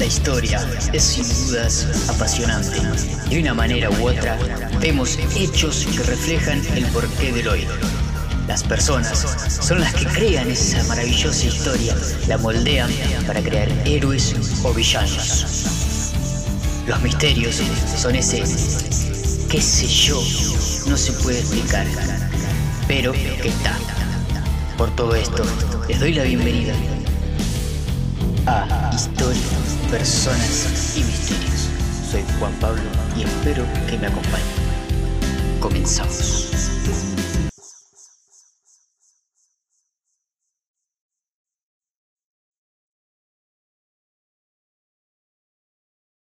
La historia es sin dudas apasionante. De una manera u otra, vemos hechos que reflejan el porqué del hoy. Las personas son las que crean esa maravillosa historia, la moldean para crear héroes o villanos. Los misterios son ese, qué sé yo, no se puede explicar, pero que está. Por todo esto, les doy la bienvenida Historias, Personas y Misterios. Soy Juan Pablo y espero que me acompañen. Comenzamos.